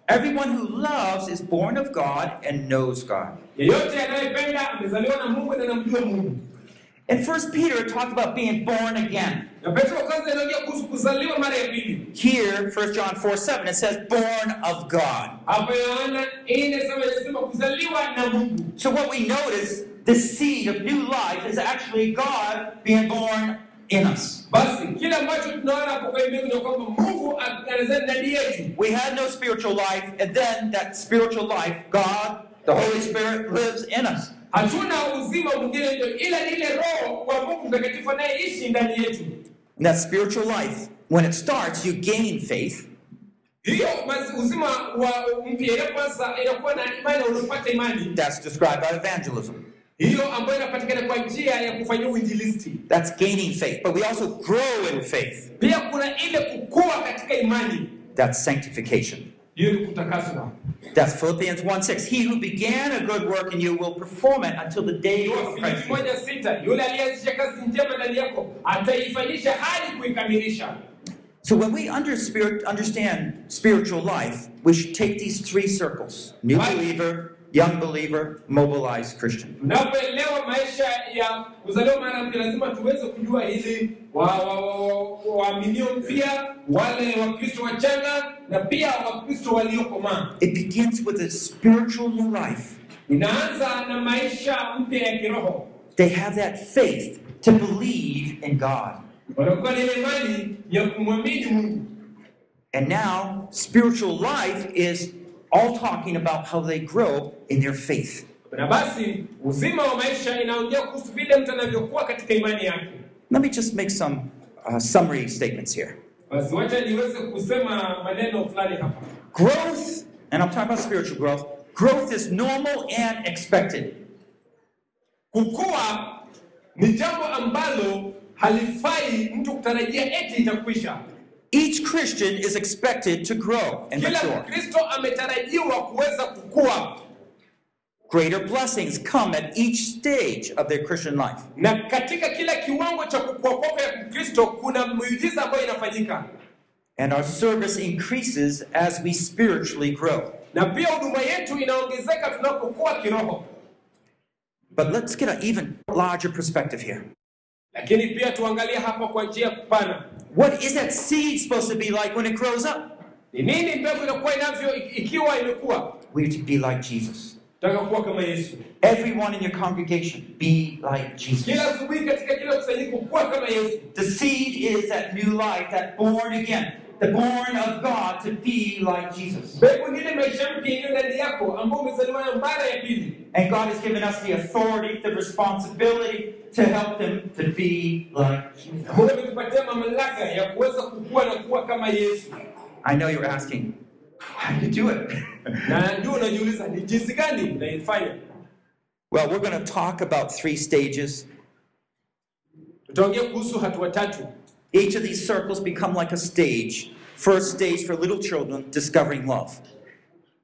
Everyone who loves is born of God and knows God. Yeyote anayependa amezaliwa na Mungu na anamjua Mungu. In 1 Peter, it talked about being born again. Na Petro kwanza inaongea kuhusu kuzaliwa mara ya pili. Here, 1 John 4 7, it says, born of God. Hapa Yohana ine sema inasema kuzaliwa na Mungu. So what we notice, the seed of new life is actually God being born in us. Basi kile ambacho tunaona hapo kwa mbegu ni kwamba Mungu anazaa ndani yetu. We had no spiritual life, and then that spiritual life, God, the Holy Spirit, lives in us. Hatuna uzima mwingine ila ile roho wa Mungu mtakatifu anayeishi ndani yetu. And that spiritual life, when it starts, you gain faith. Hiyo uzima wa mpya inapoanza inakuwa na imani unapata imani. That's described by evangelism. hiyo ambayo inapatikana kwa njia ya kufanyia uinjilisti. That's gaining faith. But we also grow in faith. Pia kuna ile kukua katika imani, That's sanctification. Kutakaswa. That's Philippians 1 6. He who began a good work in you will perform it until the day of Christ. Moja sita, yule aliyeanzisha kazi njema ndani yako ataifanyisha hadi kuikamilisha. So when we under spirit, understand spiritual life, we should take these three circles new believer, young believer, mobilized Christian. Tunapoelewa maisha ya kuzaliwa mara mpya, lazima tuweze kujua hili waaminio wa, wa, wa, waaminio mpya, wale Wakristo wachanga na pia Wakristo waliokomaa. It begins with a spiritual new life. Inaanza na maisha mpya ya kiroho, They have that faith to believe in God. wanakuwa na imani ya kumwamini Mungu. And now, spiritual life is all talking about how they grow in their faith. Na basi uzima wa maisha inaongea kuhusu vile mtu anavyokuwa katika imani yake. Let me just make some uh, summary statements here. Basi wacha niweze kusema maneno fulani hapa. Growth, and I'm talking about spiritual growth, growth is normal and expected. Kukua ni jambo ambalo halifai mtu kutarajia eti itakwisha. Each Christian is expected to grow and Kila mature. Mkristo ametarajiwa kuweza kukua, Greater blessings come at each stage of their Christian life. na katika kila kiwango cha kukua kwako ya Mkristo kuna miujiza ambayo inafanyika, And our service increases as we spiritually grow. na pia huduma yetu inaongezeka tunapokuwa kiroho. But let's get an even larger perspective here. Lakini pia tuangalie hapa kwa njia pana, What is that seed supposed to be like when it grows up? ni nini mbegu inakuwa inavyo ikiwa imekuwa. We're to be like Jesus. Taka kuwa kama Yesu. Everyone in your congregation, be like Jesus. Kila asubuhi katika kila kusanyiko kuwa kama Yesu. The seed is that new life, that born again, the born of God to be like Jesus. Mbegu ingine maisha mpya iliyo ndani yako ambao umezaliwa na mara ya pili. And God has given us the authority, the responsibility to help them to be like Jesus. Mungu ametupatia mamlaka ya kuweza kukua na kuwa kama Yesu. I know you're asking, how do you do it? [laughs] Na ndio unajiuliza ni jinsi gani unaifanya. well, we're going to talk about three stages. Tutaongea kuhusu hatua tatu. Each of these circles become like a stage. First stage for little children, discovering love.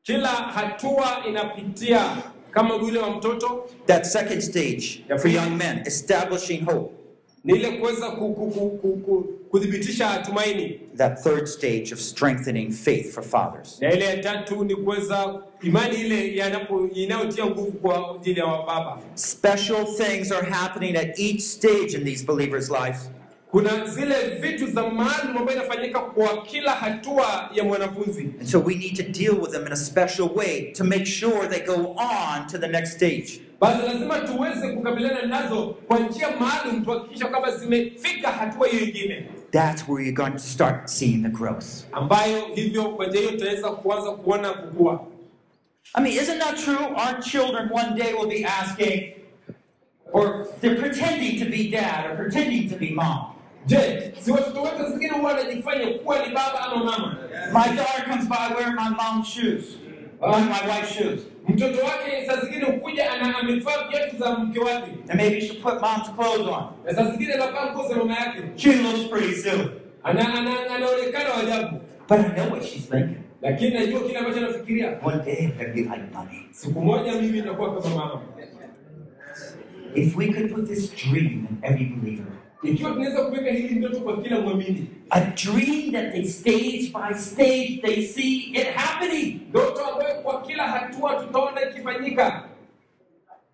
Kila hatua inapitia kama wa mtoto That second stage for young men, establishing hope. ni ile kuweza ku, ku, ku, ku, ku, kuthibitisha tumaini, That third stage of strengthening faith for fathers. na ile ya tatu ni kuweza imani ile inayotia nguvu kwa ajili ya baba. Special things are happening at each stage in these believers' lives. Kuna zile vitu za maalum ambayo inafanyika kwa kila hatua ya mwanafunzi. And so we need to deal with them in a special way to make sure they go on to the next stage. Basi lazima tuweze kukabiliana nazo kwa njia maalum, tuhakikisha kwamba zimefika hatua hiyo That's where you're going to start seeing the growth. ambayo hivyo kwa njia hiyo tutaweza kuanza kuona kukua. I mean, isn't that true? Our children one day will be asking, or they're pretending to be dad or pretending to be mom. Je, si watoto wetu zingine huwa wanajifanya kuwa ni baba ama mama? My daughter comes by wearing my mom's shoes, or my wife's shoes. Mtoto wake saa zingine hukuja ana amevaa viatu za mke wake, And maybe she'll put mom's clothes on. na saa zingine anavaa nguo za mama yake, She looks pretty silly. ana, ana, anaonekana ajabu, But I know what she's thinking. lakini najua kile ambacho anafikiria. One day I'm be like mommy. Siku moja mimi nitakuwa kama mama. If we could put this dream in every believer, Ikiwa tunaweza kuweka hili ndoto kwa kila mwamini, a dream that they stage by stage they see it happening. ndoto ambayo kwa kila hatua tutaona ikifanyika,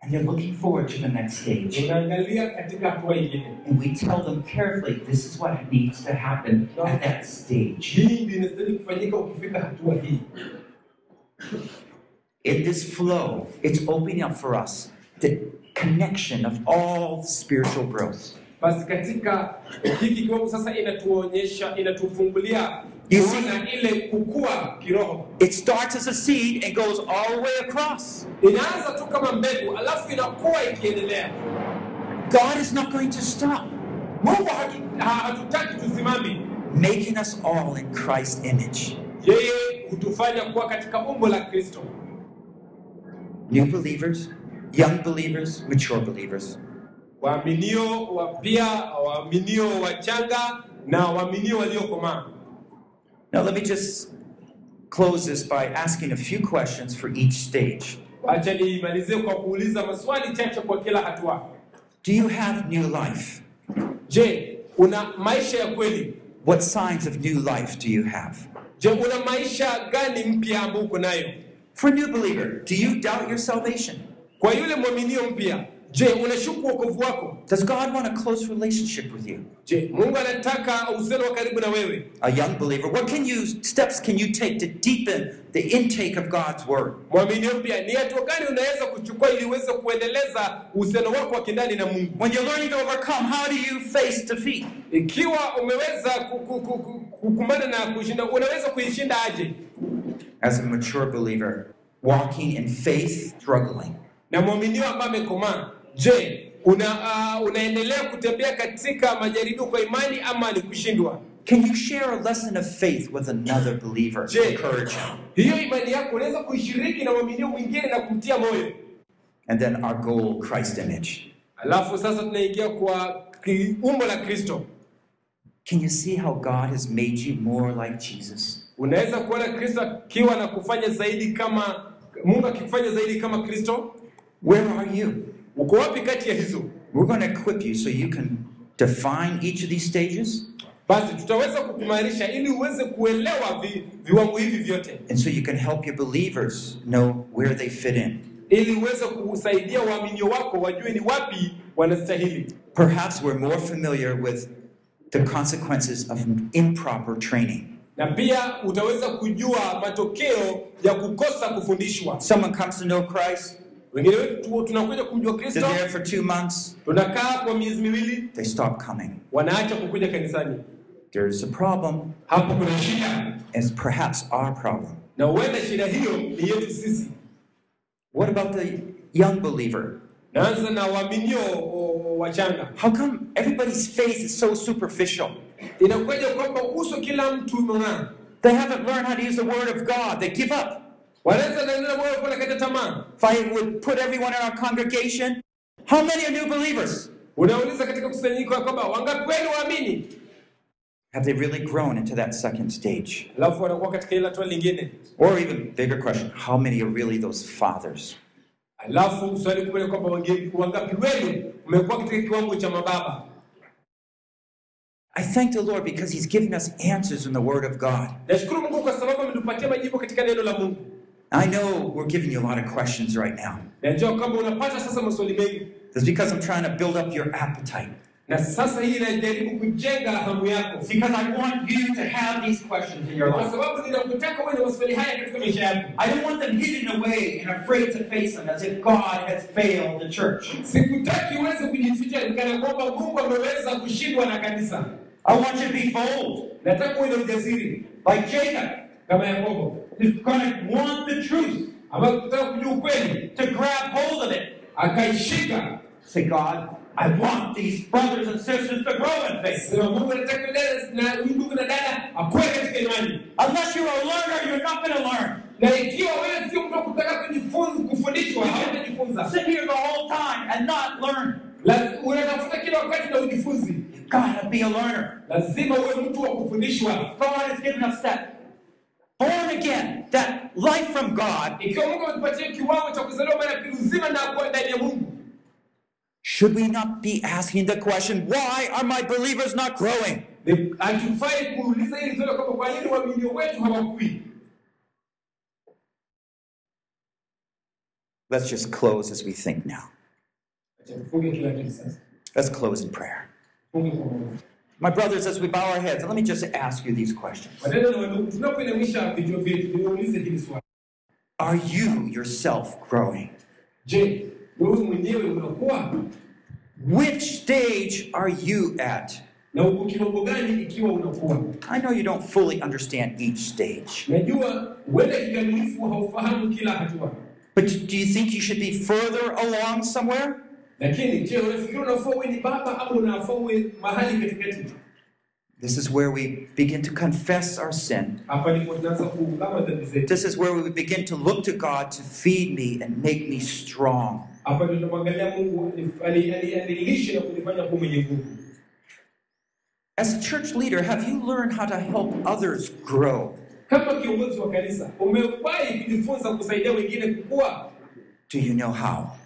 And they're looking forward to the next stage. tunaangalia katika hatua ingine. And we tell them carefully, this is what needs to happen at that stage. Hii ndio inastahili kufanyika ukifika hatua hii. In this flow, it's opening up for us the connection of all spiritual growth. Basi katika hiki kiwango sasa inatuonyesha, inatufungulia You see- ile kukua kiroho. It starts as a seed and goes all the way across. Inaanza tu kama mbegu, alafu inakuwa ikiendelea. God is not going to stop Mungu hatutaki tusimame, making us all in Christ's image. yeye hutufanya kuwa katika umbo la Kristo. New believers, young believers, mature believers. Waaminio wa pia waaminio wachanga na waaminio waliokomaa. Now, let me just close this by asking a few questions for each stage. Acha nimalizie kwa kuuliza maswali chache kwa kila hatua. Do you have new life? Je, una maisha ya kweli? What signs of new life do you have? Je, una maisha gani mpya ambayo uko nayo? For a new believer, do you doubt your salvation? Kwa yule mwaminio mpya, je, unashuku wokovu wako? Does God want a close relationship with you? Je, Mungu anataka uhusiano wa karibu na wewe? A young believer, what can you steps can you take to deepen the intake of God's word? Mwaminio mpya, ni hatua gani unaweza kuchukua ili uweze kuendeleza uhusiano wako wa kindani na Mungu? When you're learning to overcome, how do you face defeat? Ikiwa umeweza ku- ku- ku- ku- kukumbana na kushinda, unaweza kuishinda aje? As a mature believer, walking in faith, struggling. Na ambaye amekomaa, je, una, uh, unaendelea kutembea katika majaribio kwa imani ama ni kushindwa? Can you share a lesson of faith with another believer to Je, encourage him? hiyo imani yako unaweza kuishiriki na mwaminio mwingine na kumtia moyo? And then our goal, Christ image. Alafu sasa tunaingia kwa ki- umbo la Kristo. Can you see how God has made you more like Jesus? Unaweza kuona Kristo akiwa na kufanya zaidi kama Mungu zaidi kama Kristo. Where are you? Uko wapi kati ya hizo? We're going to equip you so you can define each of these stages Basi tutaweza kukumarisha ili uweze kuelewa vi, viwango hivi vyote, and so you can help your believers know where they fit in. ili uweze kusaidia waamini wako wajue ni wapi wanastahili. Perhaps we're more familiar with the consequences of improper training. Na pia utaweza kujua matokeo ya kukosa kufundishwa. Someone comes to know Christ, Wengine wetu tunakuja kumjua they're Kristo, there for two months, tunakaa kwa miezi miwili, they stop coming. wanaacha kukuja kanisani. There's a problem, Hapo kuna shida, it's perhaps our problem. na huenda shida hiyo ni yetu sisi. What about the young believer? Naanza na waaminio wachanga. How come everybody's faith is so superficial? Inakuja kwamba uso kila mtu umeong'aa, They haven't learned how to use the word of God. They give up. Wanaweza na neno moyo kwa kata tamaa. If I would put everyone in our congregation, how many are new believers? Unauliza katika kusanyiko kwamba wangapi wenu waamini, Have they really grown into that second stage? alafu wanakuwa katika ile hatua lingine. Or even bigger question, how many are really those fathers? Alafu swali kubwa ni kwamba wangapi wenu mmekuwa katika kiwango cha mababa. I thank the Lord because He's given us answers in the Word of God. Nashukuru Mungu kwa sababu ametupatia majibu katika neno la Mungu. I know we're giving you a lot of questions right now. Najua kwamba unapata sasa maswali mengi, That's because I'm trying to build up your appetite. na sasa hii inajaribu kujenga hamu yako, because I want you to have these questions in your kwa life. sababu ninakutaka uwe na maswali haya katika maisha yako. I don't want them hidden away and afraid to face them as if God has failed the church. Sikutaki uweze kujificha kana kwamba Mungu ameweza kushindwa na kanisa. I want you to be bold, Nataka uwe na ujasiri like Jacob, kama Yakobo, who's going to want the truth, kujua ukweli to grab hold of it. akaishika. Say, God, I want these brothers and sisters to grow in faith. Sema Mungu anataka dada na huyu ndugu na dada akue katika imani, Unless you're a learner, you're not going to learn. na ikiwa wewe sio mtu kutaka kufundishwa, hautajifunza. Sit here the whole time and not learn. Unatafuta kila wakati na ujifunzi. You've got to be a learner. Lazima uwe mtu wa kufundishwa. God has given us that born again, that life from God. Ikiwa Mungu ametupatia kiwango cha kuzaliwa mara ya pili uzima na kuwa ndani ya Mungu, Should we not be asking the question, why are my believers not growing? hatufai kuuliza hili swali kwamba kwa nini waaminio wetu hawakui. Let's just close as we think now. Acha tufunge kila kitu sasa. Let's close in prayer. Tufunge kwa Mungu. My brothers, as we bow our heads, let me just ask you these questions. Wadada na wandugu, tunapoinamisha vichwa vyetu, niwaulize hili swali. Are you yourself growing? Je, wewe mwenyewe unakuwa Which stage are you at? na uko kiwango gani ikiwa unakuwa? I know you don't fully understand each stage, Najua huenda kikamilifu haufahamu kila hatua, but do you think you should be further along somewhere? Lakini je, unafikiri unafaa uwe ni baba au unafaa uwe mahali katikati? This is where we begin to confess our sin. Hapa ndipo tunaanza kuungama dhambi zetu. This is where we begin to look to God to feed me and make me strong. As a church leader, have you learned how to help others grow? Kama kiongozi wa kanisa, umewahi kujifunza kusaidia wengine kukua? Do you know how?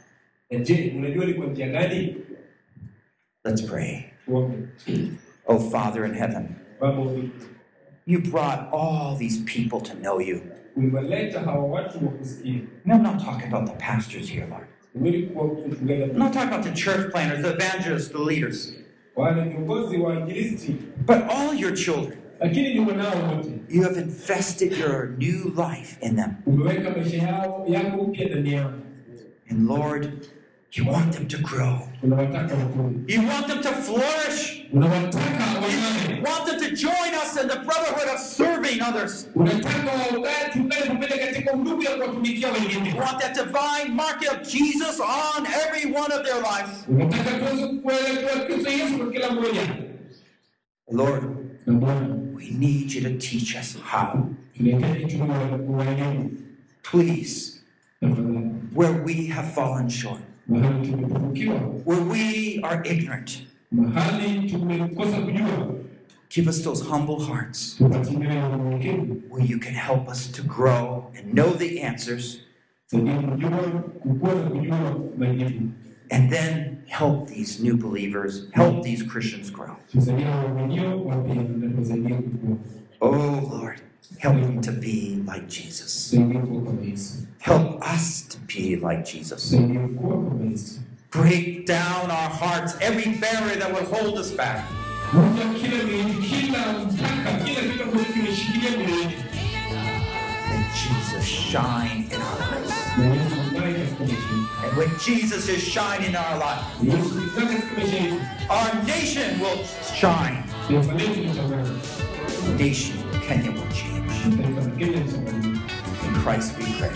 Na je, unajua ni kwa njia gani? Let's pray. Oh, Father in heaven, you brought all these people to know you. uliwaleta hawa watu wa kusikia. And I'm not talking about the pastors here, Lord. Umeli kuwa mchungaji I'm not talking about the church planners, the evangelists, the leaders, wale viongozi wa injilisti, but all your children. lakini ni wanao wote. You have invested your new life in them. Umeweka maisha yao yako mpya ndani yao, And Lord, you want them to grow. You want them to flourish. You want them to join us in the brotherhood of serving others. You want that divine mark of Jesus on every one of their lives. Lord, we need you to teach us how. Please, where we have fallen short, Mahali tumepungukiwa, where we are ignorant, mahali tumekosa kujua, give us those humble hearts tupatie mioyo ya unyenyekevu, where you can help us to grow and know the answers saidia kujua, kukua na kujua majibu. and then help these new believers, help these Christians grow. Tusaidia waaminio wapya na tuwasaidia kukua. Oh Lord, help me to be like Jesus. Tusaidie kuwa kama Yesu. Help us to be like Jesus. Tusaidie kuwa kama Yesu. Break down our hearts, every barrier that would hold us back. Vunja kila mioyo, kila mpaka, kila kitu ambacho kimeshikilia mioyoni. Let Jesus shine in our lives. Na Yesu anaye katika maisha yetu. And when Jesus is shining in our lives, Yesu akikaa katika maisha yetu, our nation will shine. Nation, Kenya will change. Taifa la Kenya litabadilika. In Christ we pray.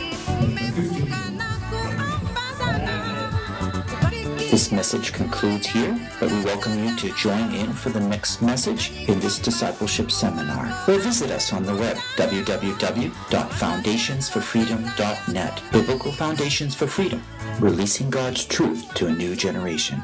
This message concludes here, but we welcome you to join in for the next message in this discipleship seminar. Or visit us on the web, www.foundationsforfreedom.net. Biblical Foundations for Freedom, releasing God's truth to a new generation.